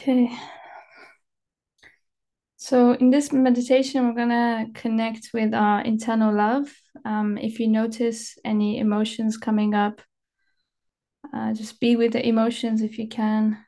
Okay. So in this meditation, we're gonna connect with our internal love. Um, if you notice any emotions coming up, uh, just be with the emotions if you can,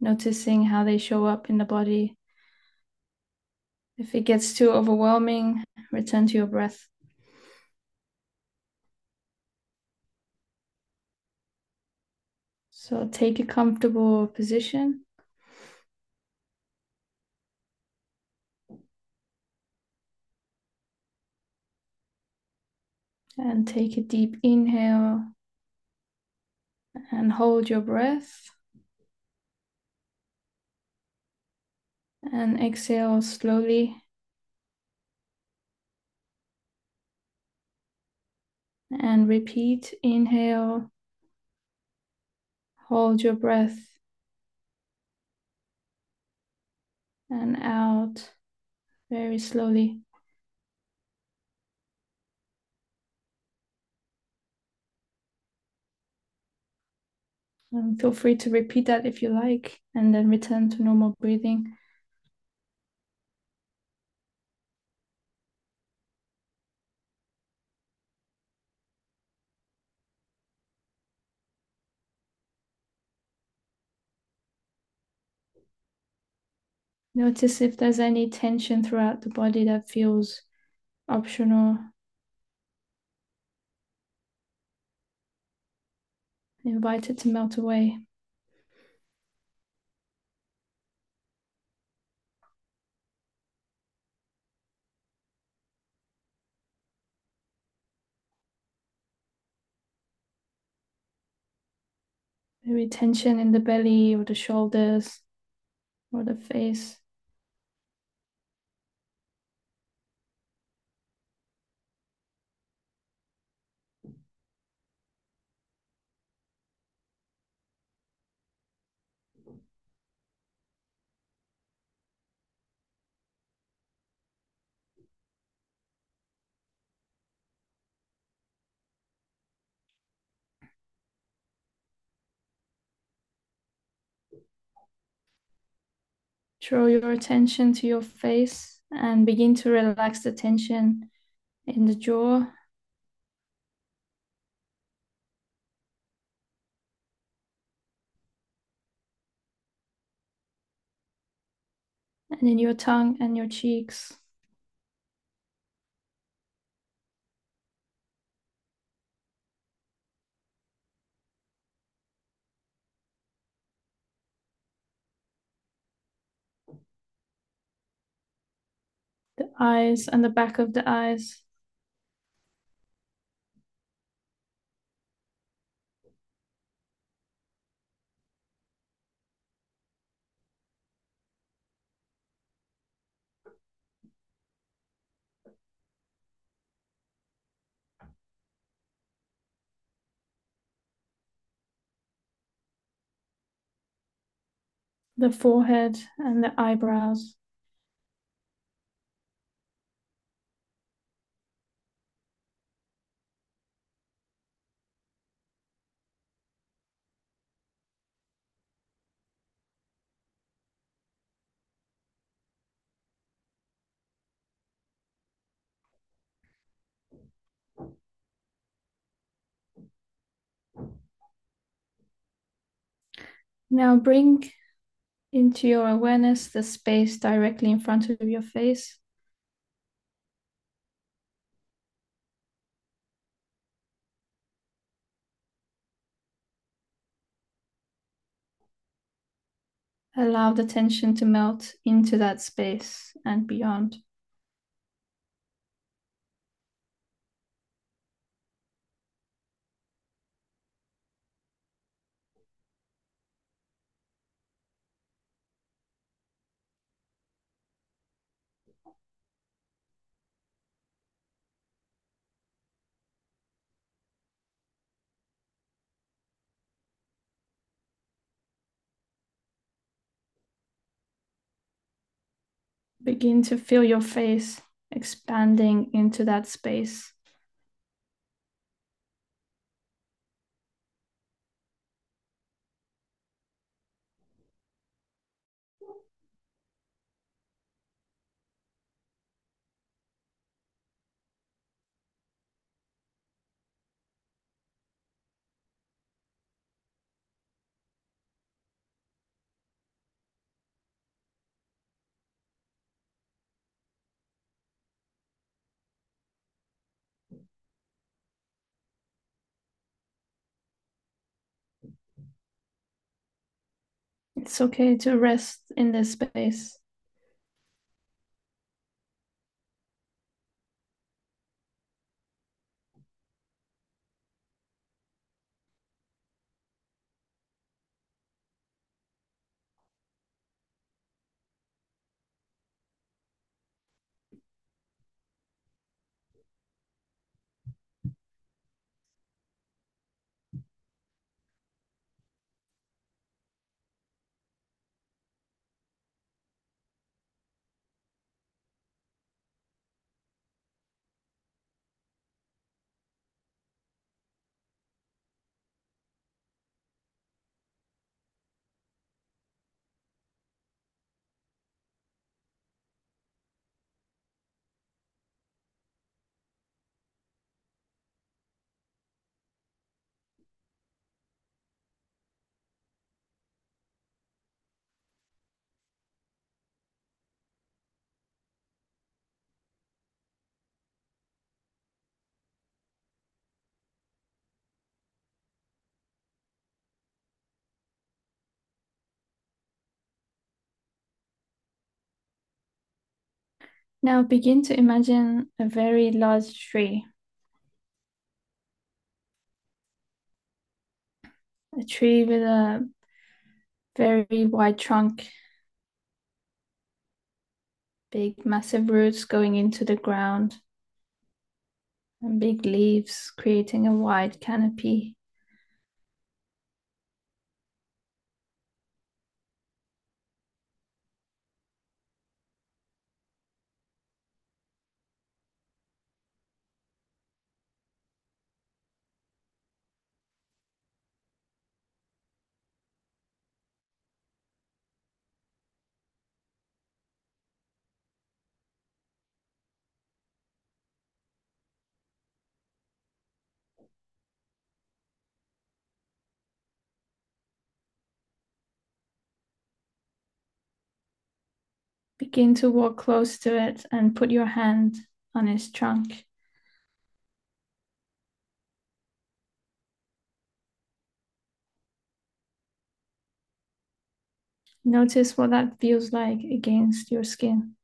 noticing how they show up in the body. If it gets too overwhelming, return to your breath. So take a comfortable position. And take a deep inhale and hold your breath. And exhale slowly. And repeat inhale, hold your breath, and out very slowly. Um, feel free to repeat that if you like, and then return to normal breathing. Notice if there's any tension throughout the body that feels optional. Invite it to melt away. Maybe tension in the belly or the shoulders or the face. Draw your attention to your face and begin to relax the tension in the jaw. And in your tongue and your cheeks. Eyes and the back of the eyes. the forehead and the eyebrows. Now bring into your awareness the space directly in front of your face. Allow the tension to melt into that space and beyond. Begin to feel your face expanding into that space. It's okay to rest in this space. Now begin to imagine a very large tree. A tree with a very wide trunk, big massive roots going into the ground, and big leaves creating a wide canopy. Begin to walk close to it and put your hand on its trunk. Notice what that feels like against your skin.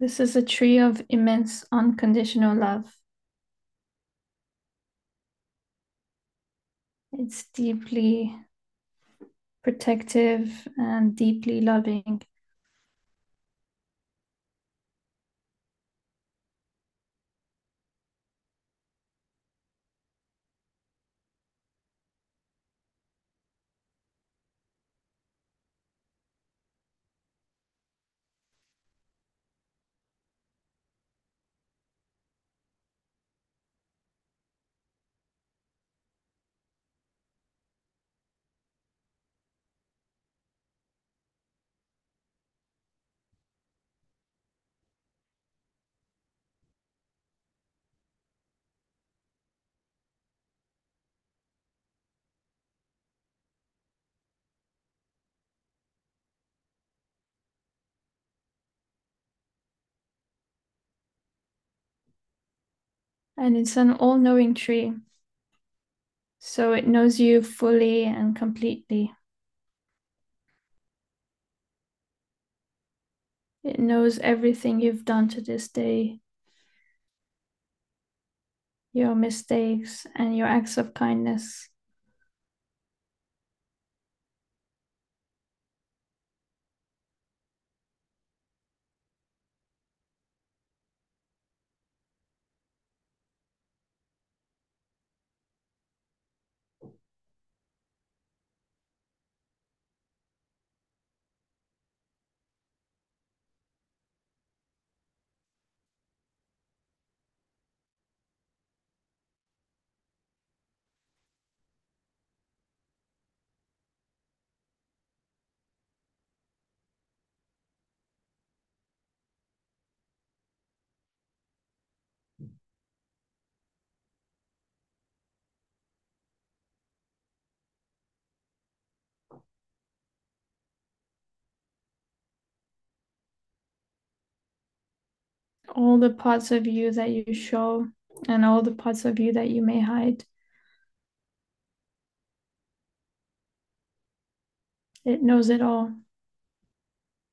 This is a tree of immense unconditional love. It's deeply protective and deeply loving. And it's an all knowing tree. So it knows you fully and completely. It knows everything you've done to this day, your mistakes, and your acts of kindness. All the parts of you that you show and all the parts of you that you may hide. It knows it all.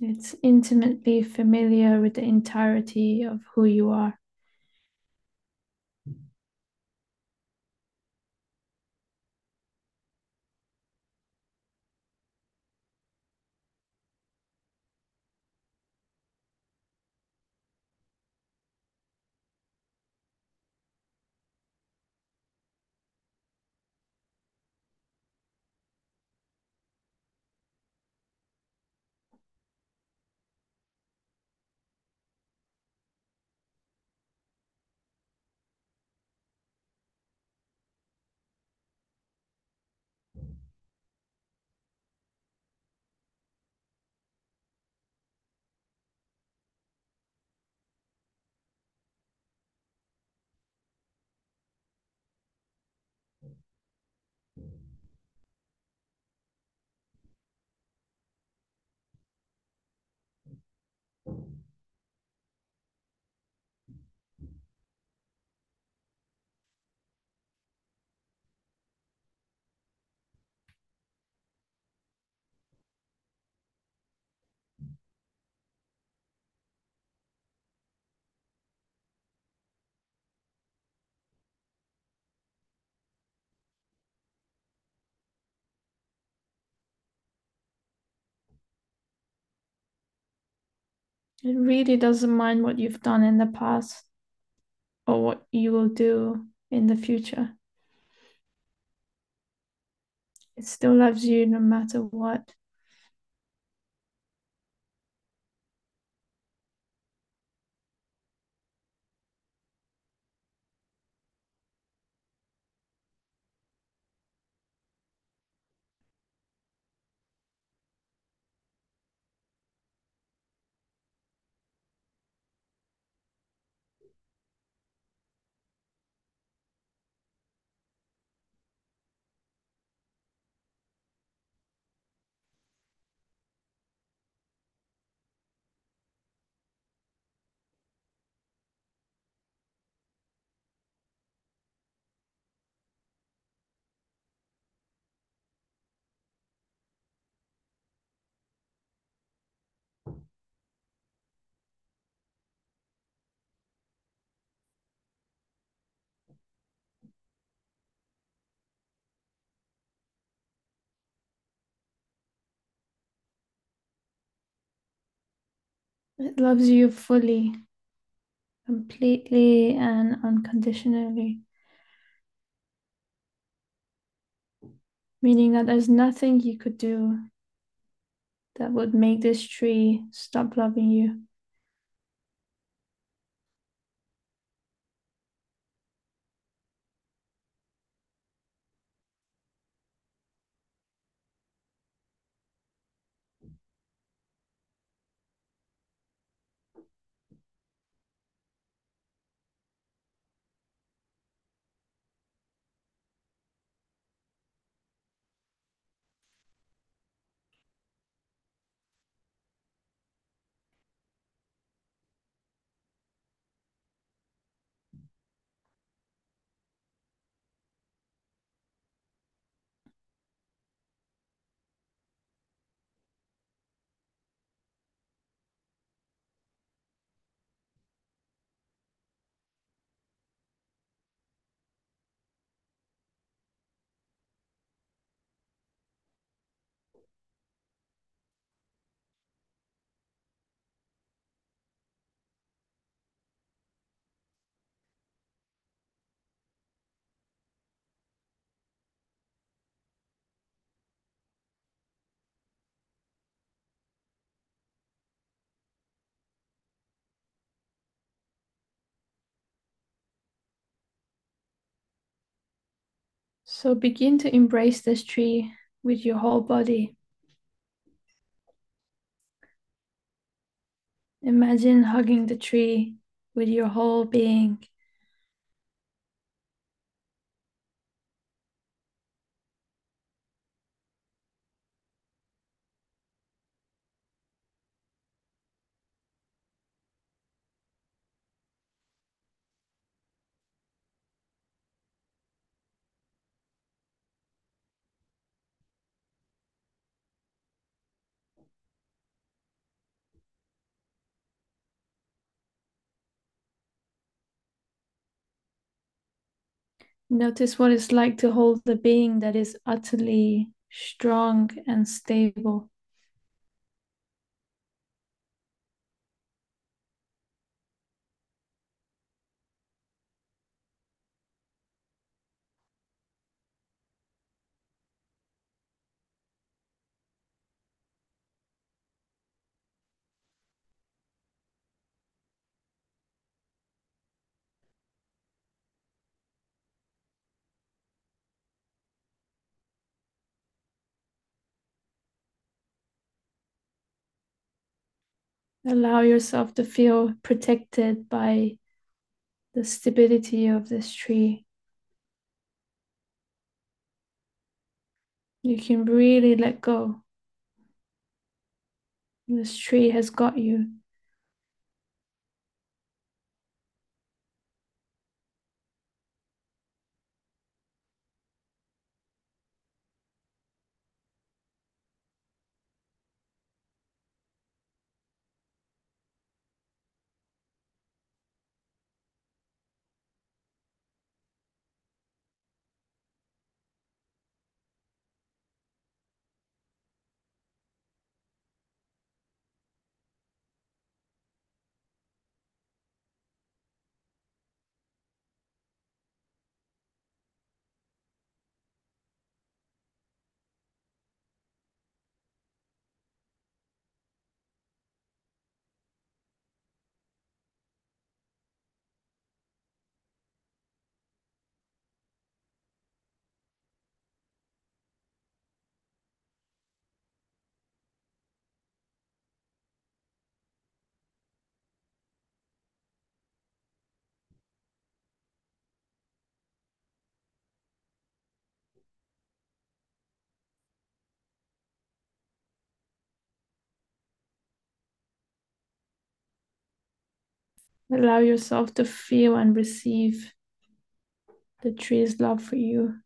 It's intimately familiar with the entirety of who you are. It really doesn't mind what you've done in the past or what you will do in the future. It still loves you no matter what. It loves you fully, completely, and unconditionally. Meaning that there's nothing you could do that would make this tree stop loving you. So begin to embrace this tree with your whole body. Imagine hugging the tree with your whole being. Notice what it's like to hold the being that is utterly strong and stable. Allow yourself to feel protected by the stability of this tree. You can really let go. This tree has got you. Allow yourself to feel and receive the tree's love for you.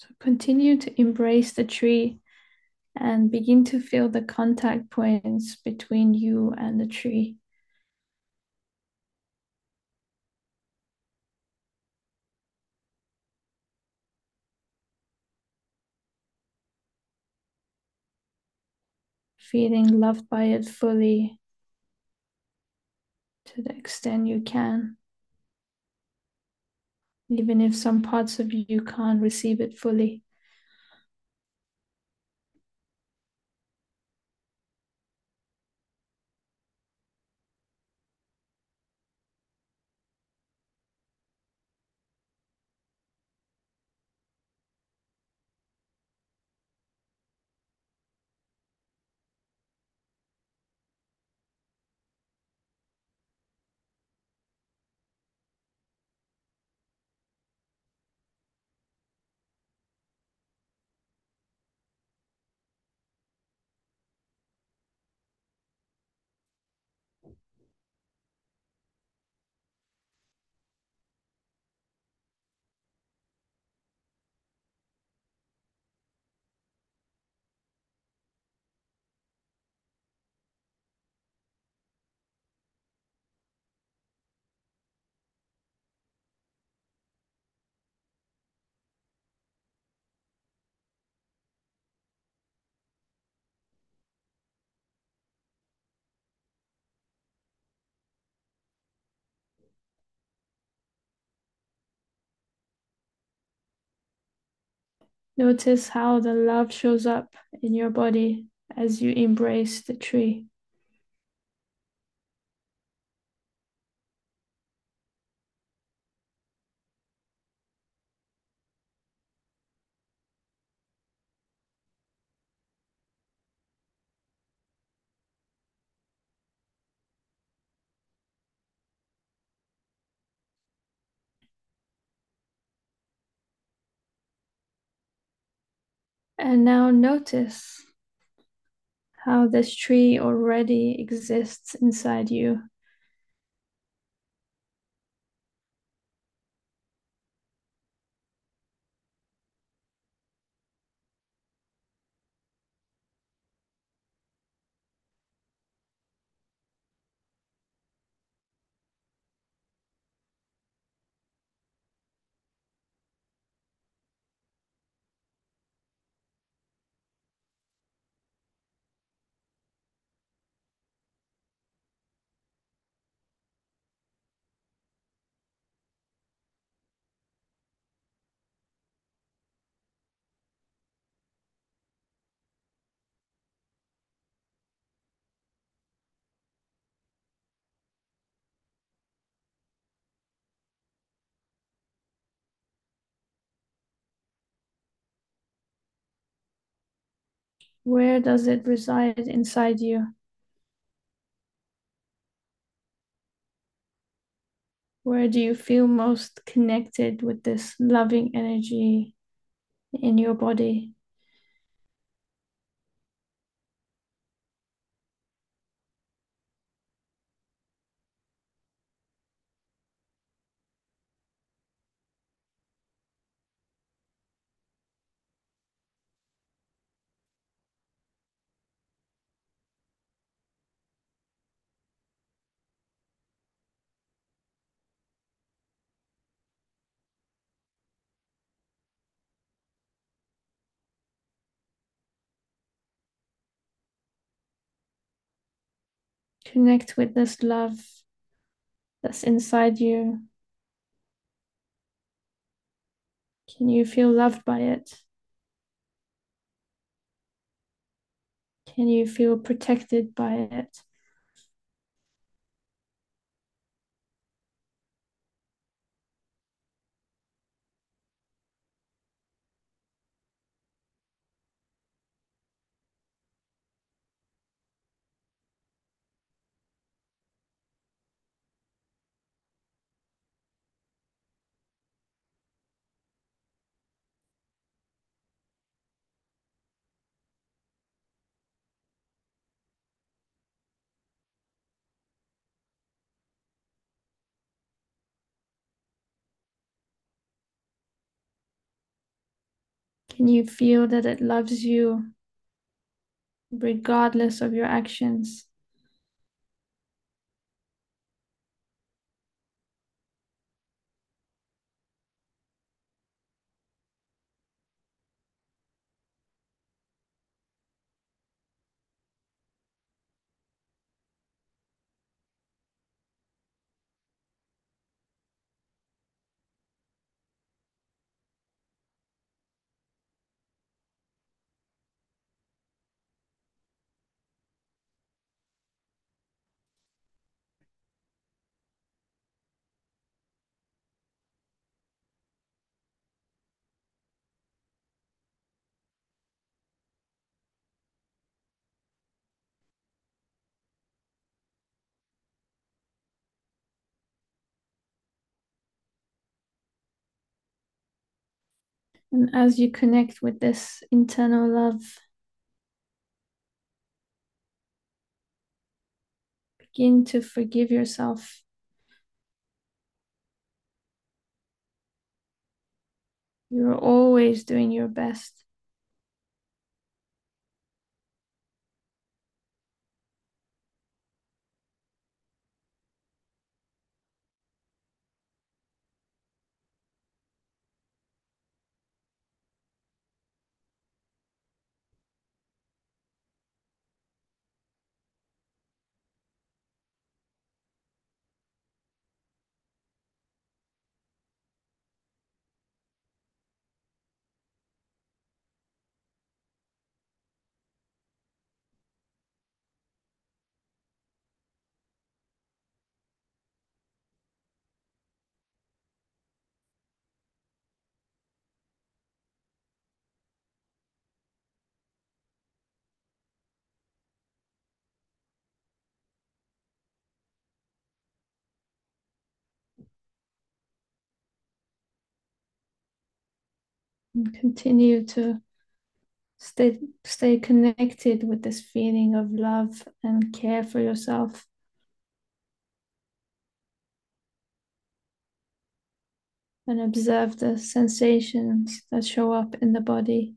So continue to embrace the tree and begin to feel the contact points between you and the tree. Feeling loved by it fully to the extent you can. Even if some parts of you can't receive it fully. Notice how the love shows up in your body as you embrace the tree. And now notice how this tree already exists inside you. Where does it reside inside you? Where do you feel most connected with this loving energy in your body? Connect with this love that's inside you. Can you feel loved by it? Can you feel protected by it? Can you feel that it loves you regardless of your actions? And as you connect with this internal love, begin to forgive yourself. You're always doing your best. And continue to stay stay connected with this feeling of love and care for yourself. And observe the sensations that show up in the body.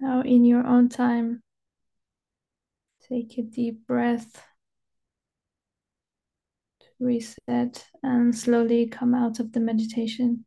Now, in your own time, take a deep breath to reset and slowly come out of the meditation.